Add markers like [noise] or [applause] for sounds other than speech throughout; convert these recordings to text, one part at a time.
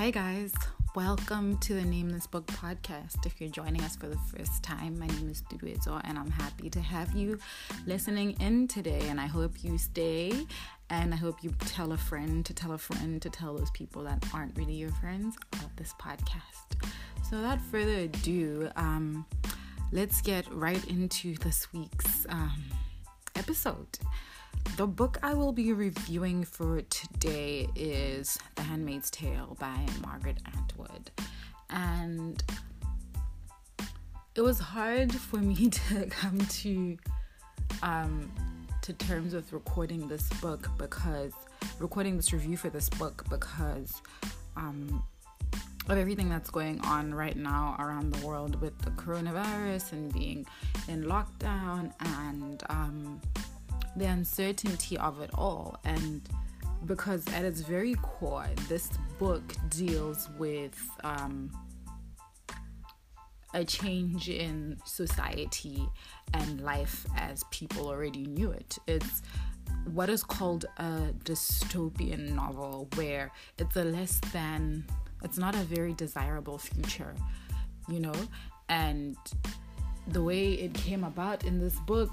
Hi, guys. Welcome to the Name This Book podcast. If you're joining us for the first time, my name is Duduezo, and I'm happy to have you listening in today. And I hope you stay, and I hope you tell a friend to tell a friend to tell those people that aren't really your friends about this podcast. So, without further ado, um, let's get right into this week's um, episode. The book I will be reviewing for today is The Handmaid's Tale by Margaret Atwood. And it was hard for me [laughs] to come to um, to terms with recording this book because recording this review for this book because um, of everything that's going on right now around the world with the coronavirus and being in lockdown and um, the uncertainty of it all. And because at its very core, this book deals with um, a change in society and life as people already knew it. It's what is called a dystopian novel, where it's a less than, it's not a very desirable future, you know? And the way it came about in this book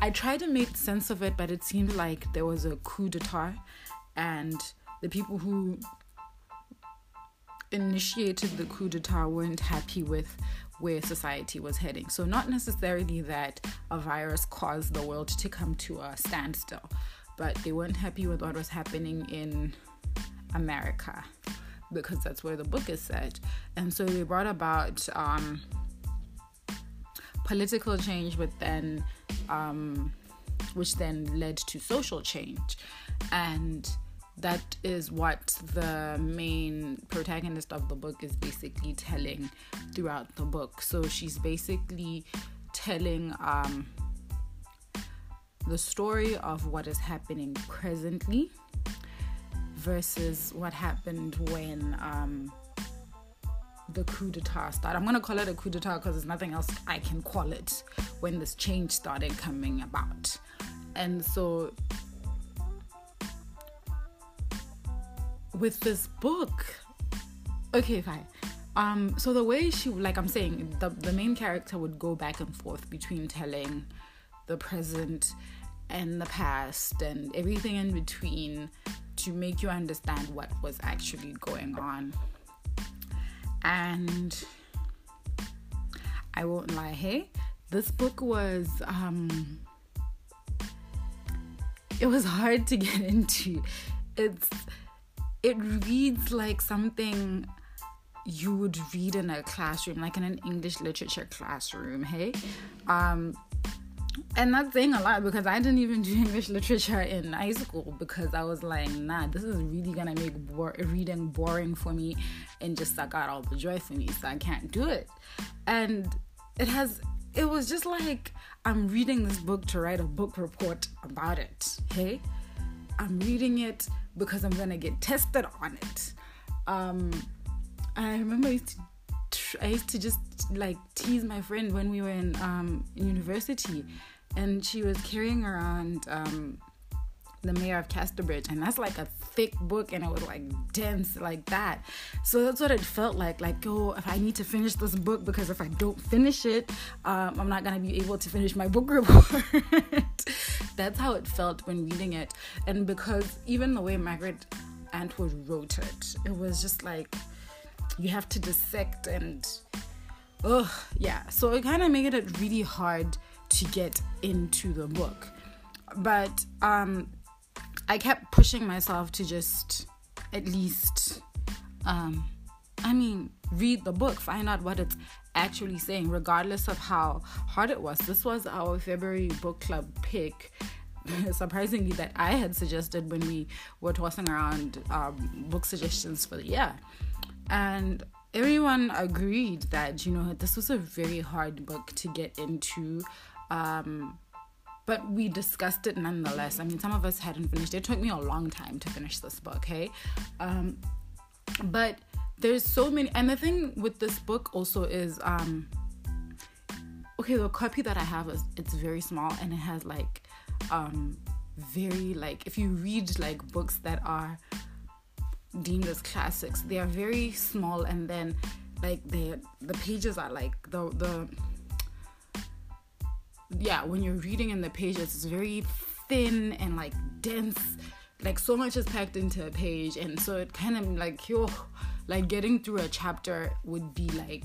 I tried to make sense of it, but it seemed like there was a coup d'etat, and the people who initiated the coup d'etat weren't happy with where society was heading. So, not necessarily that a virus caused the world to come to a standstill, but they weren't happy with what was happening in America because that's where the book is set. And so they brought about um, political change, but then um, which then led to social change. And that is what the main protagonist of the book is basically telling throughout the book. So she's basically telling um, the story of what is happening presently versus what happened when um, the coup d'etat started. I'm gonna call it a coup d'etat because there's nothing else I can call it when this change started coming about. And so with this book, okay, fine. Um, so the way she like I'm saying, the, the main character would go back and forth between telling the present and the past and everything in between to make you understand what was actually going on and I won't lie, hey, this book was um it was hard to get [laughs] into. It's it reads like something you would read in a classroom, like in an English literature classroom, hey? Um and that's saying a lot because I didn't even do [laughs] English literature in high school because I was like, nah, this is really gonna make bo- reading boring for me and just suck out all the joy for me, so I can't do it. And it has, it was just like I'm reading this book to write a book report about it. Hey, I'm reading it because I'm gonna get tested on it. Um, I remember I used to I used to just like tease my friend when we were in um, university, and she was carrying around um, the Mayor of Casterbridge, and that's like a thick book, and it was like dense like that. So that's what it felt like. Like, oh, if I need to finish this book, because if I don't finish it, um, I'm not gonna be able to finish my book [laughs] report. that's how it felt when reading it, and because even the way Margaret Atwood wrote it, it was just like you have to dissect and oh yeah so it kind of made it really hard to get into the book. But um i kept pushing myself to just at least um i mean read the book find out what it's actually saying regardless of how hard it was. This was our february book club pick. [laughs] Surprisingly that i had suggested when we were tossing around um, book suggestions for the year. And everyone agreed that you know this was a very hard book to get into um, but we discussed it nonetheless i mean some of us hadn't finished it took me a long time to finish this book okay um, but there's so many and the thing with this book also is um, okay the copy that i have is it's very small and it has like um, very like if you read like books that are deemed as classics. They are very small, and then like they the pages are like the the yeah when you're reading in the pages it's very thin and like dense. Like so much is packed into a page and so it kind of like yo like getting through a chapter would be like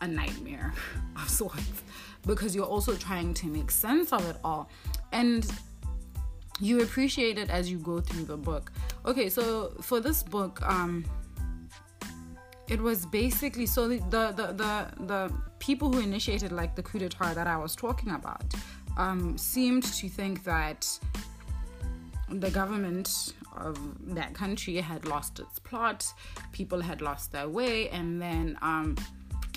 a nightmare [laughs] of sorts because you're also trying to make sense of it all. And you appreciate it as you go through the book. Okay so for this book um it was basically so the the the the people who initiated like the coup d'etat that I was talking about um, seemed to think that the government of that country had lost its plot, people had lost their way, and then um,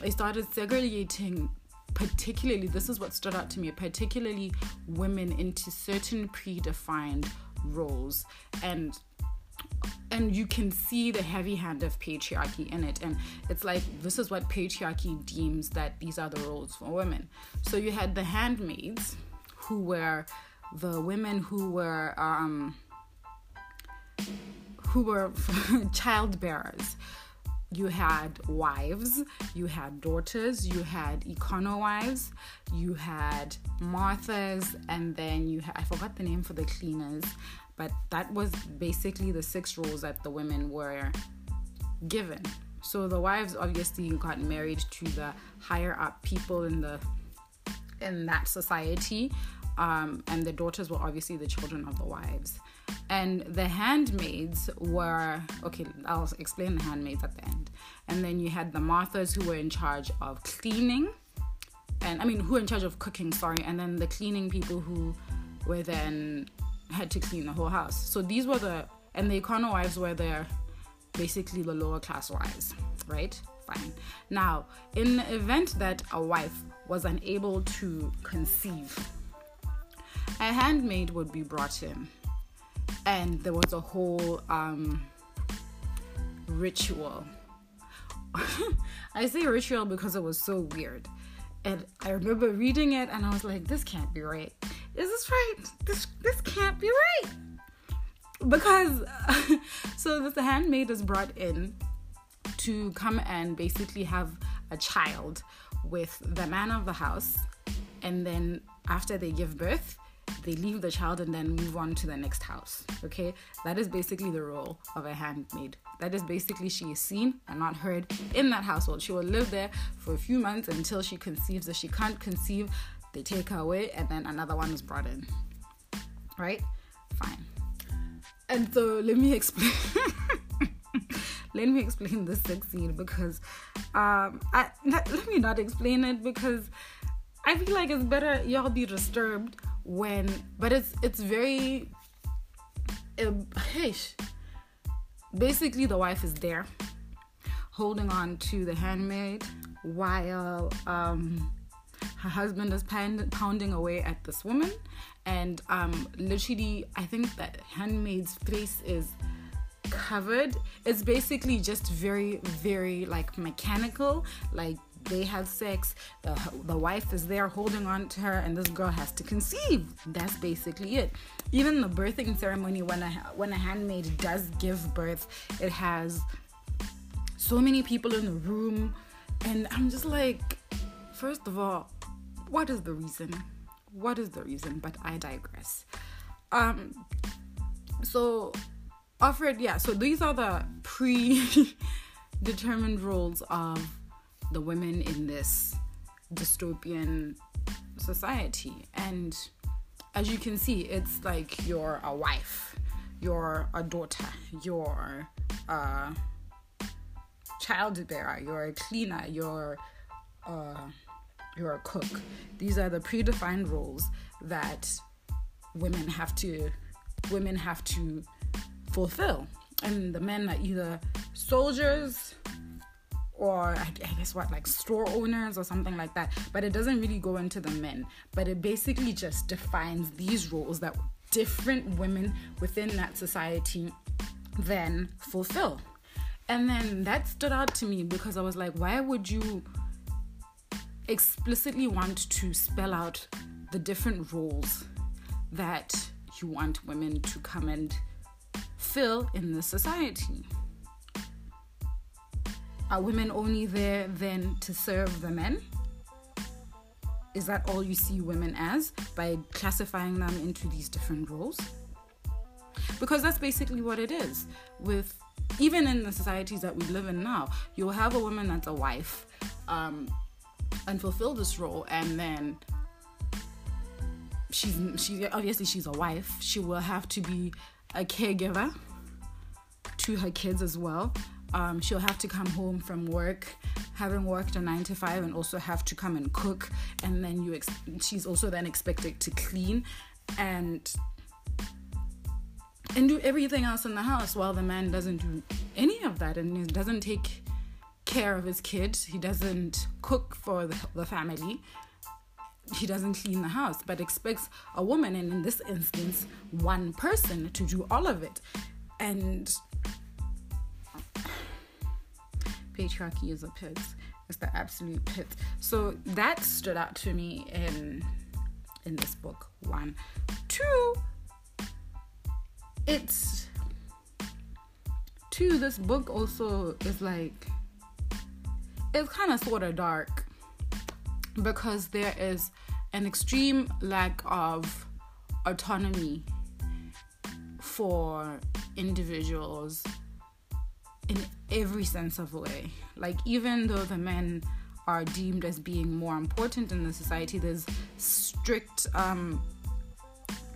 they started segregating. Particularly, this is what stood out to me, particularly women into certain predefined roles. And and you can see the heavy hand of patriarchy in it. And it's like this is what patriarchy deems that these are the roles for women. So you had the handmaids who were the women who were um, who were [laughs] child bearers you had wives, you had daughters, you had Econowives, you had Marthas, and then you had, I forgot the name for the cleaners, but that was basically the six roles that the women were given. So the wives obviously got married to the higher up people in the in that society, um, and the daughters were obviously the children of the wives. And the handmaids were okay. I'll explain the handmaids at the end. And then you had the Marthas who were in charge of cleaning, and I mean who were in charge of cooking. Sorry, and then the cleaning people who were then had to clean the whole house. So these were the and the Econowives were the basically the lower class wives, right? Fine. Now, in the event that a wife was unable to conceive, a handmaid would be brought in, and there was a whole um, ritual. [laughs] I say ritual because it was so weird. And I remember reading it and I was like, this can't be right is this right? This this can't be right. Because [laughs] so the handmaid is brought in to come and basically have a child with the man of the house. And then after they give birth they leave the child and then move on to the next house. Okay? That is basically the role of a handmaid. That is basically she is seen and not heard in that household. She will live there for a few months until she conceives. If she can't conceive they take her away, and then another one is brought in. Right? Fine. And so let me explain. [laughs] let me explain this sex scene because um, I let, me not explain it because I feel like it's better y'all be disturbed when, but it's it's very. Hey, basically the wife is there holding on to the handmaid while um her husband is pound, pounding away at this woman. And um literally i think that handmaid's face is covered. It's basically just very very like mechanical. Like they have sex. The, the wife is there holding on to her and this girl has to conceive. That's basically it. Even the birthing ceremony when a when a handmaid does give birth it has so many people in the room. And i'm just like first of all what is the reason? What is the reason? But I digress. Um, so offered, yeah. So these are the pre-determined [laughs] roles of the women in this dystopian society, and as you can see, it's like you're a wife, you're a daughter, you're a child bearer, you're a cleaner, you're uh, you're a cook. These are the predefined roles that women have to women have to fulfill. And the men are either soldiers or I guess what, like store owners or something like that. But it doesn't really go into the men. But it basically just defines these roles that different women within that society then fulfill. And then that stood out to me because I was like, why would you explicitly want to spell out the different roles that you want women to come and fill in the society. Are women only there then to serve the men? Is that all you see women as by classifying them into these different roles? Because that's basically what it is. With even in the societies that we live in now, you'll have a woman that's a wife um, and fulfill this role, and then she's she obviously she's a wife. She will have to be a caregiver to her kids as well. Um, she'll have to come home from work, having worked a nine to five, and also have to come and cook. And then you, ex- she's also then expected to clean and and do everything else in the house while the man doesn't do any of that and doesn't take care of his kid. He doesn't cook for the, the family. He doesn't clean the house, but expects a woman, and in this instance, one person, to do all of it. And patriarchy is a pit. It's the absolute pit. So that stood out to me in in this book. One, two. It's two. This book also is like it's kind of sort of dark because there is an extreme lack of autonomy for individuals in every sense of the way. Like, even though the men are deemed as being more important in the society, there's strict um,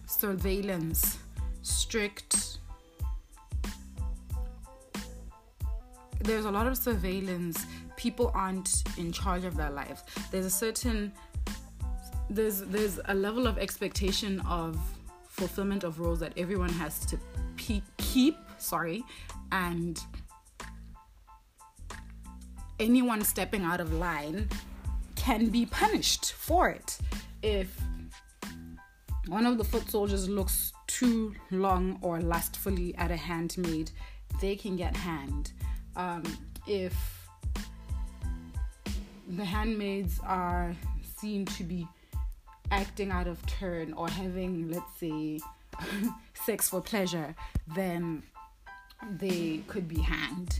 surveillance, strict. There's a lot of surveillance. People aren't in charge of their lives. There's a certain there's there's a level of expectation of fulfillment of roles that everyone has to pe- keep sorry and anyone stepping out of line can be punished for it. If one of the foot soldiers looks too long or lustfully at a handmaid, they can get hanged. Um, if the handmaids are seen to be acting out of turn or having, let's say, [laughs] sex for pleasure, then they could be hanged.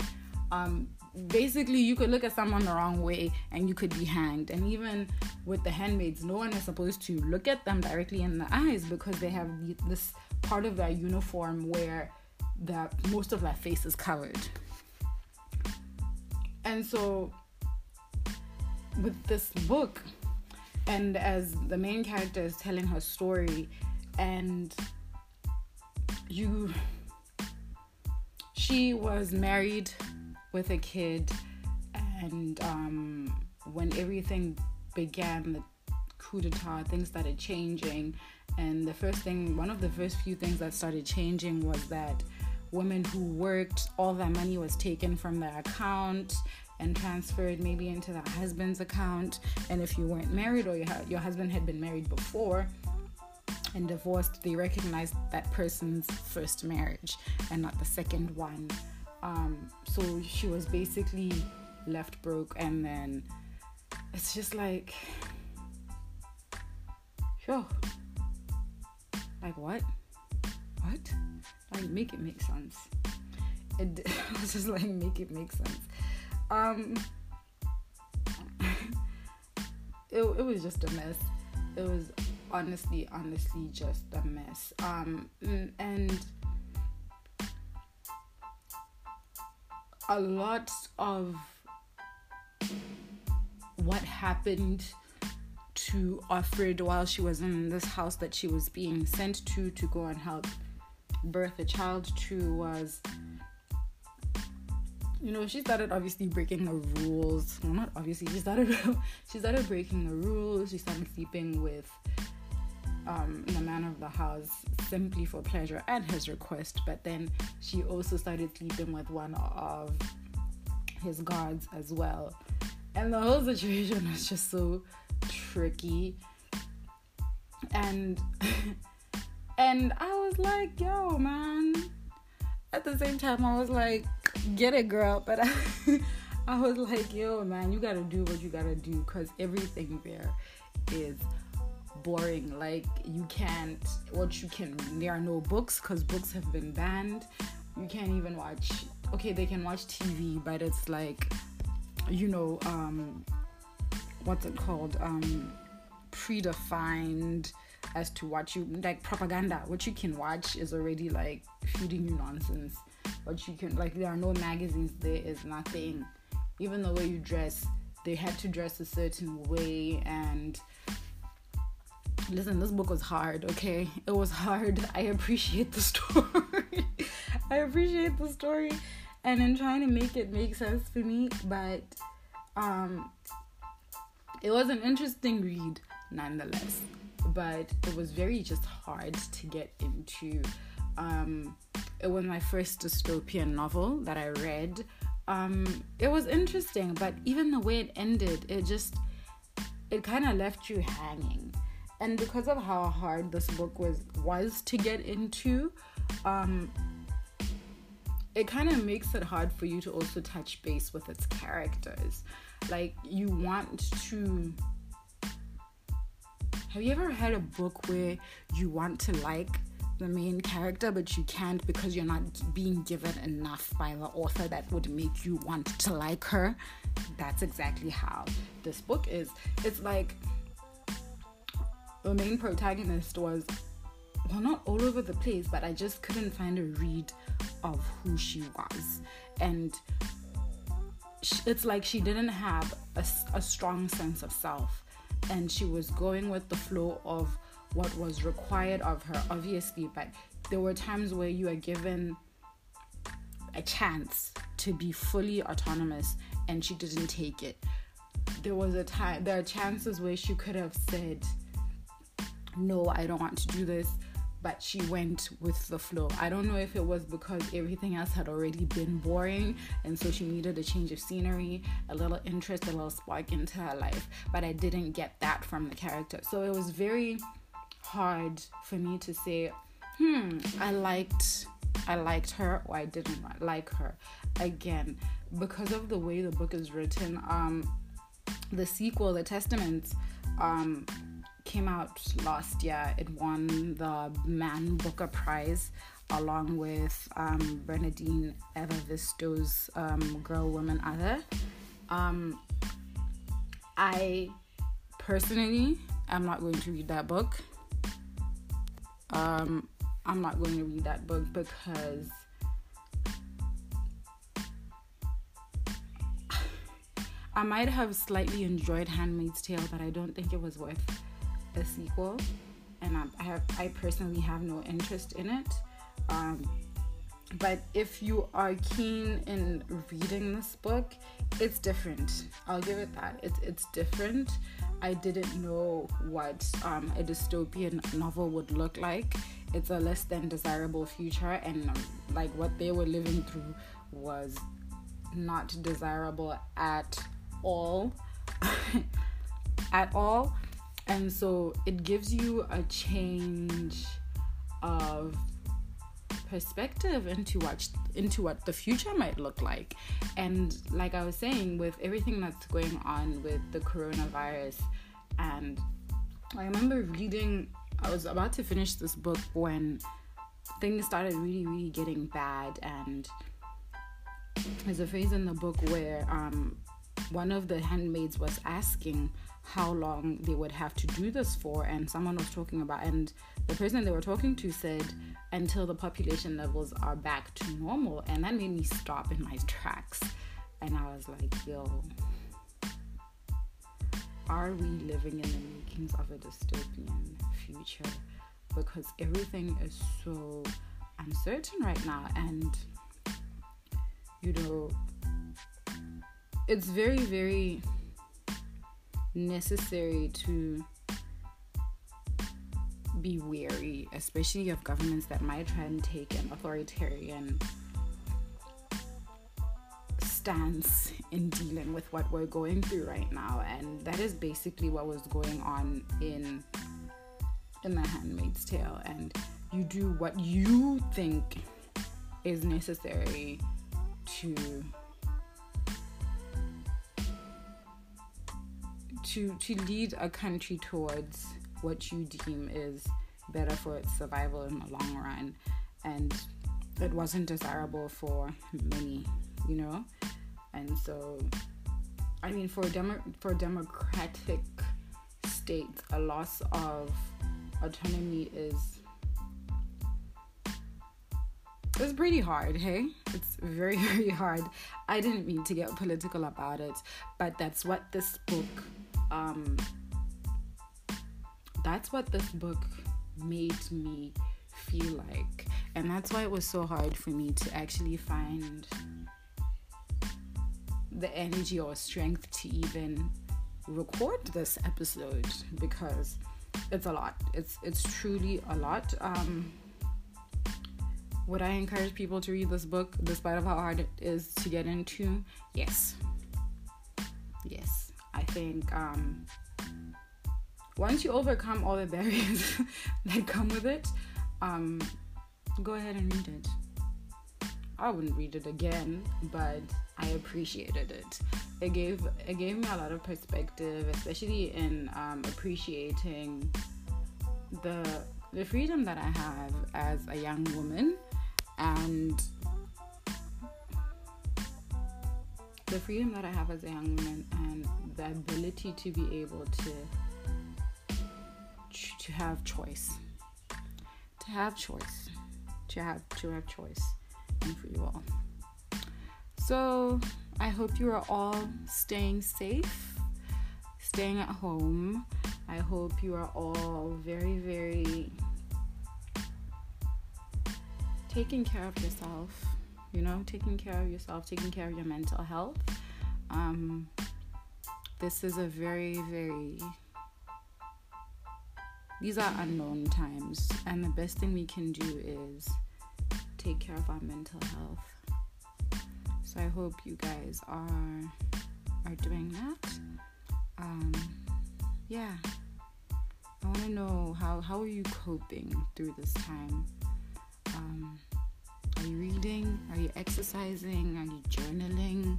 Um, basically you could look at someone the wrong way and you could be hanged and even with the handmaids no one is supposed to look at them directly in the eyes because they have this part of their uniform where that most of their face is covered and so with this book and as the main character is telling her story and you she was married with a kid, and um, when everything began, the coup d'etat, things started changing. And the first thing, one of the first few things that started changing was that women who worked, all their money was taken from their account and transferred maybe into their husband's account. And if you weren't married or your, your husband had been married before, and divorced, they recognized that person's first marriage and not the second one. Um, so she was basically left broke, and then it's just like, sure, like what? What? Like make it make sense. It was [laughs] just like make it make sense. Um, [laughs] it it was just a mess. It was honestly, honestly, just a mess. Um, and a lot of what happened to Offred while she was in this house that she was being sent to to go and help birth a child to was you know she started obviously breaking the rules well not obviously she started [laughs] she started breaking the rules she started sleeping with um, the man of the house simply for pleasure at his request, but then she also started sleeping with one of his guards as well. And the whole situation [laughs] was just so tricky. And [laughs] and I was like, yo, man. At the same time, I was like, get it, girl. But I, [laughs] I was like, yo, man, you gotta do what you gotta do because everything there is boring. Like you can't what you can there are no books because books have been banned. you can't even watch okay they can watch tv but it's like you know um what's it called um predefined as to what you like propaganda what you can watch is already like feeding you nonsense what you can like there are no magazines there is nothing. Even the way you dress they had to dress a certain way and listen this book was hard okay? It was hard. [laughs] I appreciate the story. [laughs] I appreciate the story. And in trying to make it make sense for me but um it was an interesting read nonetheless. But it was very just hard to get into um it was my first dystopian novel that i read um it was interesting but even the way it ended it just it kind of left you hanging. And because of how hard this book was was to get into um it kind of makes it hard for you to also touch base with its characters. Like you want to have you ever had a book where you want to like the main character but you can't because you're not being given enough by the author that would make you want to like her. That's exactly how this book is. It's like the main protagonist was well not all over the place but i just couldn't find a read of who she was. And it's like she didn't have a, a strong sense of self. And she was going with the flow of what was required of her obviously but there were times where you are given a chance to be fully autonomous and she didn't take it there was a time there are chances where she could have said no, I don't want to do this. But she went with the flow. I don't know if it was because everything else had already been boring and so she needed a change of scenery, a little interest, a little spark into her life. But I didn't get that from the character. So it was very hard for me to say, hmm, I liked I liked her or I didn't like her. Again, because of the way the book is written, um the sequel, the Testaments, um came out last year. It won the Man Booker Prize along with um, Bernardine Evaristo's um, Girl, Woman, Other. Um, I personally am not going to read that book. Um, I'm not going to read that book because I might have slightly enjoyed Handmaid's Tale, but I don't think it was worth a sequel, and I, I have I personally have no interest in it. Um, but if you are keen in reading this book, it's different. I'll give it that. It's it's different. I didn't know what um, a dystopian novel would look like. It's a less than desirable future, and um, like what they were living through was not desirable at all. [laughs] at all and so it gives you a change of perspective into what into what the future might look like. And like i was saying with everything that's going on with the coronavirus and i remember reading i was about to finish this book when things started really really getting bad. And there's a phrase in the book where um, one of the handmaids was asking how long they would have to do this for and someone was talking about and the person they were talking to said until the population levels are back to normal. And that made me stop in my tracks. And i was like yo are we living in the makings of a dystopian future? Because everything is so uncertain right now and you know it's very very necessary to be wary, especially of governments that might try and take an authoritarian stance in dealing with what we're going through right now. And that is basically what was going on in in the handmaid's tale. And you do what you think is necessary to to to lead a country towards what you deem is better for its survival in the long run and it wasn't desirable for many, you know, and so I mean for demo- for democratic states, a loss of autonomy is it's pretty hard, hey? It's very, [laughs] very hard. I didn't mean to get political about it, but that's what this book um that's what this book made me feel like. And that's why it was so hard for me to actually find the energy or strength to even record this episode because it's a lot. It's it's truly a lot. Um would I encourage people to read this book despite of how hard it is to get into? Yes. Yes. I think um once you overcome all the barriers [laughs] that come with it, um, go ahead and read it. I wouldn't read it again, but I appreciated it. It gave it gave me a lot of perspective, especially in um, appreciating the the freedom that I have as a young woman freedom that I have as a young woman and the ability to be able to to have choice. To have choice. To have to have choice and for you all so i hope you are all staying safe staying at home. I hope you are all very very taking care of yourself you know taking care of yourself taking care of your mental health um, this is a very very these are unknown times, and the best thing we can do is take care of our mental health. So I hope you guys are are doing that. Um, yeah, I want to know how how are you coping through this time? You reading? Are you exercising? Are you journaling?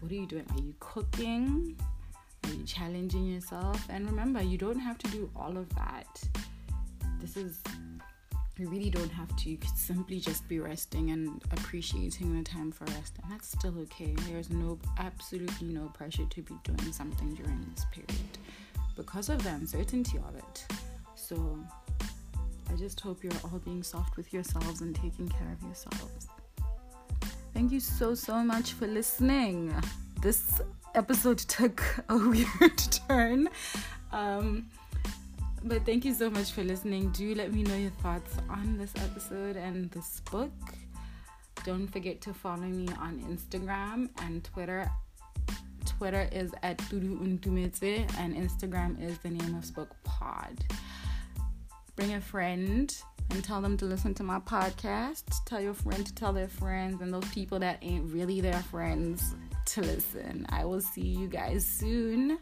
What are you doing? Are you cooking? Are you challenging yourself? And remember, you don't have to do all of that. This is, you really don't have to. You could simply just be resting and appreciating the time for rest. And that's still okay. There's no, absolutely no pressure to be doing something during this period because of the uncertainty of it. So, I just hope you're all being soft with yourselves and taking care of yourselves. Thank you so, so much for listening. This episode [laughs] took a weird [laughs] turn. Um, but thank you so much for listening. Do let me know your thoughts on this episode and this book. Don't forget to follow me on Instagram and Twitter. Twitter is at Tudu Untumete and Instagram is the name of Spoke Pod. Bring a friend and tell them to listen to my podcast. Tell your friend to tell their friends and those people that ain't really their friends to listen. I will see you guys soon.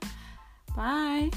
Bye.